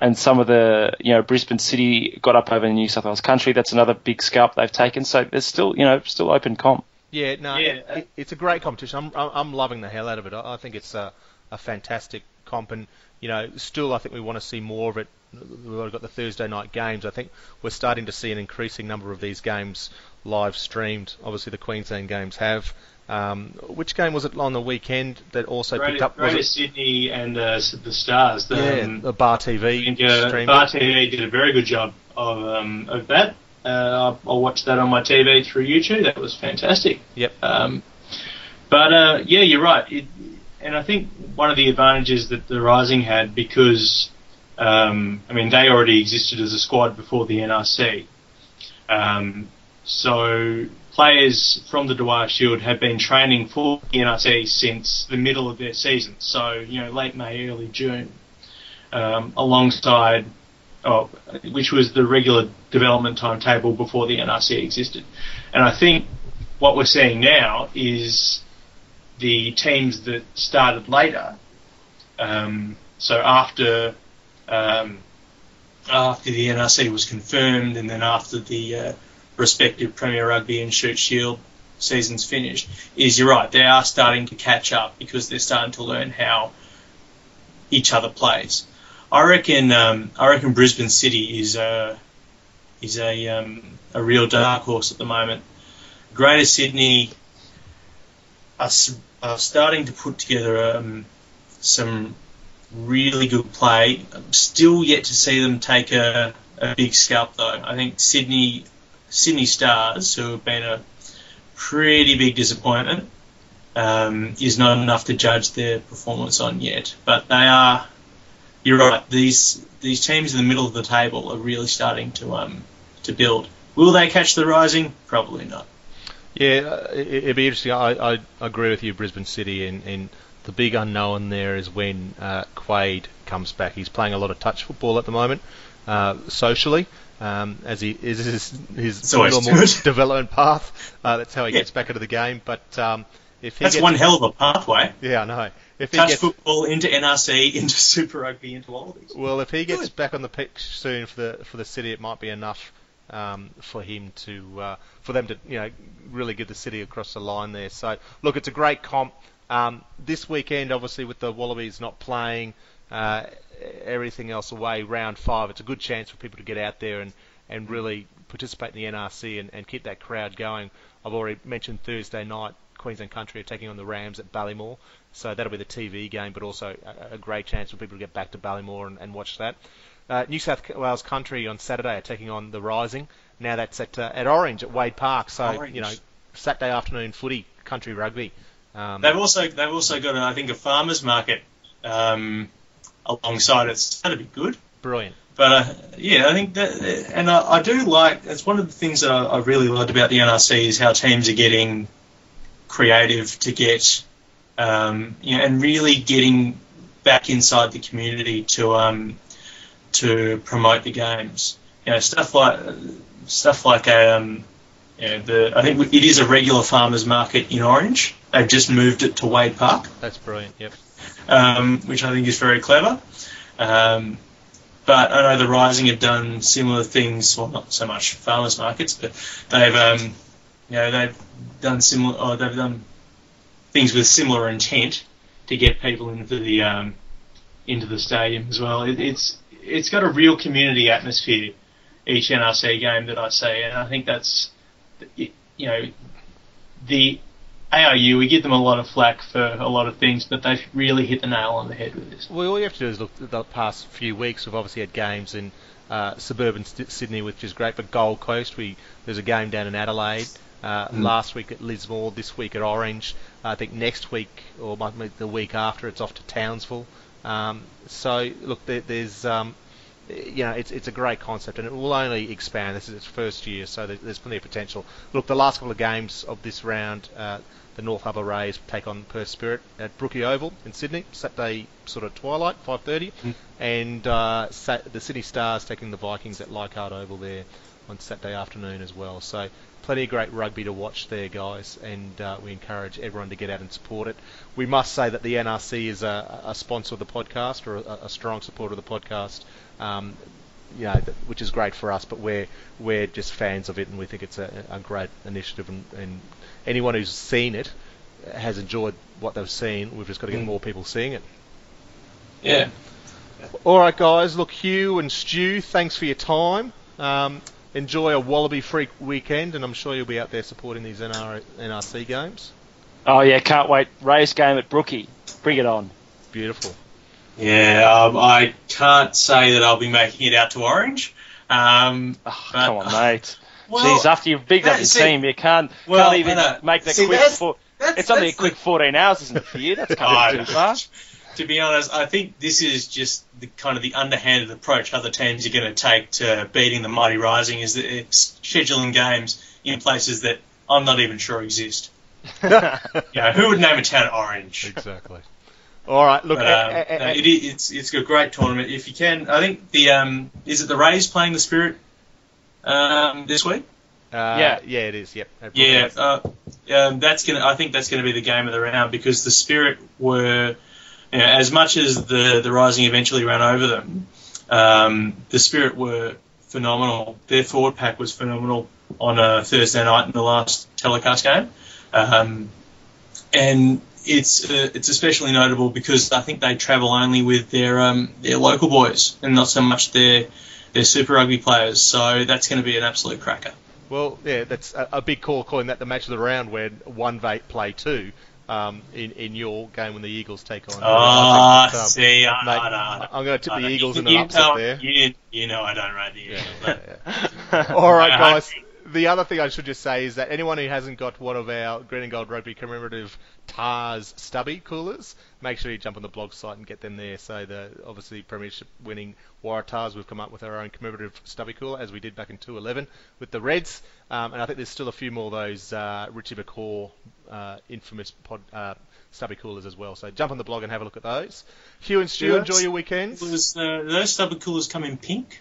and some of the you know Brisbane City got up over in New South Wales Country. That's another big scalp they've taken. So there's still you know still open comp. Yeah, no, Yeah. it, it- it's a great competition. I'm, I'm I'm loving the hell out of it. I, I think it's a, a fantastic comp, and you know, still I think we want to see more of it. We've got the Thursday night games. I think we're starting to see an increasing number of these games live streamed. Obviously, the Queensland games have. Um, which game was it on the weekend that also Greater, picked up? Was Greater it, Sydney and uh, the Stars. The, yeah, um, the Bar TV uh. Bar TV did a very good job of um, of that. Uh, I'll, I'll watch that on my TV through YouTube. That was fantastic. Yep. Um, but uh, yeah, you're right. It, and I think one of the advantages that the Rising had because um, I mean they already existed as a squad before the NRC. Um, so players from the Dewar Shield have been training for the NRC since the middle of their season. So you know late May, early June, um, alongside. Oh, which was the regular development timetable before the NRC existed. And I think what we're seeing now is the teams that started later. Um, so after um, after the NRC was confirmed, and then after the uh, respective Premier Rugby and Shute Shield seasons finished, is you're right. They are starting to catch up because they're starting to learn how each other plays. I reckon. Um, I reckon Brisbane City is a is a um, a real dark horse at the moment. Greater Sydney are, are starting to put together um, some really good play. I'm still yet to see them take a, a big scalp though. I think Sydney Sydney Stars, who have been a pretty big disappointment, um, is not enough to judge their performance on yet. But they are. You're right. These these teams in the middle of the table are really starting to um to build. Will they catch the rising? Probably not. Yeah, uh, it- it'd be interesting. I, I agree with you, Brisbane City, and, and the big unknown there is when uh, Quade comes back. He's playing a lot of touch football at the moment, uh, socially, um, as he is his, his always normal development path. Uh, that's how he Yeah. gets back into the game. But um, if he That's gets, one hell of a pathway. yeah, I know. If he Touch gets football into NRC, into Super Rugby, into Wallabies. well, if he gets Good. back on the pitch soon for the for the city, it might be enough um, for him to uh, for them to you know really get the city across the line there. So look, it's a great comp. Um, this weekend, obviously, with the Wallabies not playing, uh, everything else away, round five, it's a good chance for people to get out there and, and really participate in the NRC and, and keep that crowd going. I've already mentioned Thursday night, Queensland Country are taking on the Rams at Ballymore, so that'll be the TV game, but also a, a great chance for people to get back to Ballymore and, and watch that. Uh, New South Wales Country on Saturday are taking on the Rising. Now that's at uh, at Orange at Wade Park, so Orange. you know Saturday afternoon footy, country rugby. Um, They've also they've also got I think a farmers market um, alongside it. It's going to be good. brilliant. But uh, yeah, I think that, and I, I do like. It's one of the things that I, I really loved about the NRC is how teams are getting creative to get, um, you know, and really getting back inside the community to um, to promote the games. You know, stuff like stuff like um, you know, the I think it is a regular farmers market in Orange. They've just moved it to Wade Park That's brilliant. Yep. Um, which I think is very clever. Um, but I know the Rising have done similar things. Well, not so much farmers markets, but they've um, you know they've done similar. Or they've done things with similar intent to get people into the um, into the stadium as well. It, it's it's got a real community atmosphere. Each NRC game that I see, and I think that's you know the ARU, we give them a lot of flack for a lot of things, but they've really hit the nail on the head with this. Well, all you have to do is look at the past few weeks. We've obviously had games in uh, suburban St- Sydney, which is great. But Gold Coast, we there's a game down in Adelaide. Uh, Last week at Lismore, this week at Orange. I think next week or the week after, it's off to Townsville. Um, so look, there, there's um, you know, it's it's a great concept, and it will only expand. This is its first year, so there- there's plenty of potential. Look, the last couple of games of this round, uh, the North Harbour Rays take on Perth Spirit at Brookie Oval in Sydney, Saturday sort of twilight, 5:30, and uh, Sat- the Sydney Stars taking the Vikings at Leichhardt Oval there on Saturday afternoon as well. So plenty of great rugby to watch there, guys, and uh, we encourage everyone to get out and support it. We must say that the NRC is a, a sponsor of the podcast or a, a strong supporter of the podcast. Um, you know, th- which is great for us, but we're we're just fans of it, and we think it's a, a great initiative. And, and anyone who's seen it has enjoyed what they've seen. We've just got to get more people seeing it. Yeah. All right, guys. Look, Hugh and Stu, thanks for your time. Um, enjoy a Wallaby Freak weekend, and I'm sure you'll be out there supporting these NR- NRC games. Oh yeah, can't wait. Race game at Brookie. Bring it on. Beautiful. Yeah, um, I can't say that I'll be making it out to Orange. Um, Oh, but- come on, mate. well, Jeez, after you've bigged up that- your see- team, you can't, Well, can't even make the See, quick. that's- Four, that's- it's only a quick the- 14 hours, isn't it, for you? That's kind of too far. To be honest, I think this is just the kind of the underhanded approach other teams are going to take to beating the mighty Rising is that it's scheduling games in places that I'm not even sure exist. You know, who would name a town Orange? Exactly. All right. Look. But, eh, um, eh, no, eh, it, it's it's a great tournament if you can. I think the um, is it the Rays playing the Spirit um, this week? uh, yeah. Yeah. It is. Yep. Yeah, uh, um, that's gonna. I think that's gonna be the game of the round because the Spirit were, you know, as much as the the Rising eventually ran over them, um, the Spirit were phenomenal. Their forward pack was phenomenal on a Thursday night in the last telecast game, um, and it's uh, it's especially notable because I think they travel only with their um, their local boys and not so much their their Super Rugby players. So that's going to be an absolute cracker. Well, yeah, that's a, big call calling that the match of the round where one va- play two um, in in your game when the Eagles take on. Ah, Um, see, I, mate, I, know. I'm going to tip I the. Eagles in an you upset know, there. You, you know I don't rate the Eagles. Yeah, but- yeah. All right, guys. The other thing I should just say is that anyone who hasn't got one of our green and gold rugby commemorative TARS stubby coolers, make sure you jump on the blog site and get them there. So the obviously premiership winning Waratahs, we've come up with our own commemorative stubby cooler as we did back in 2011 with the Reds, um, and I think there's still a few more of those uh, Richie McCaw uh, infamous pod, uh, stubby coolers as well. So jump on the blog and have a look at those. Hugh and Stu, Yeah, enjoy your weekends. Was, uh, those stubby coolers come in pink?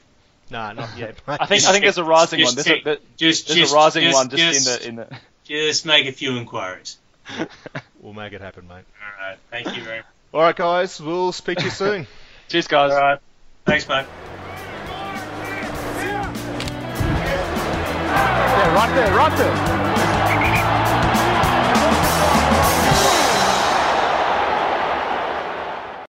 No, not yet. I think I think there's a rising Just one. There's, check. a, there- Just, there's just, a rising just, one just, just, in the in the. Just make a few inquiries. we'll make it happen, mate. All right. Thank you very much. All right, guys. We'll speak to you soon. Cheers, guys. All right. Thanks, mate. Yeah, right there, right there.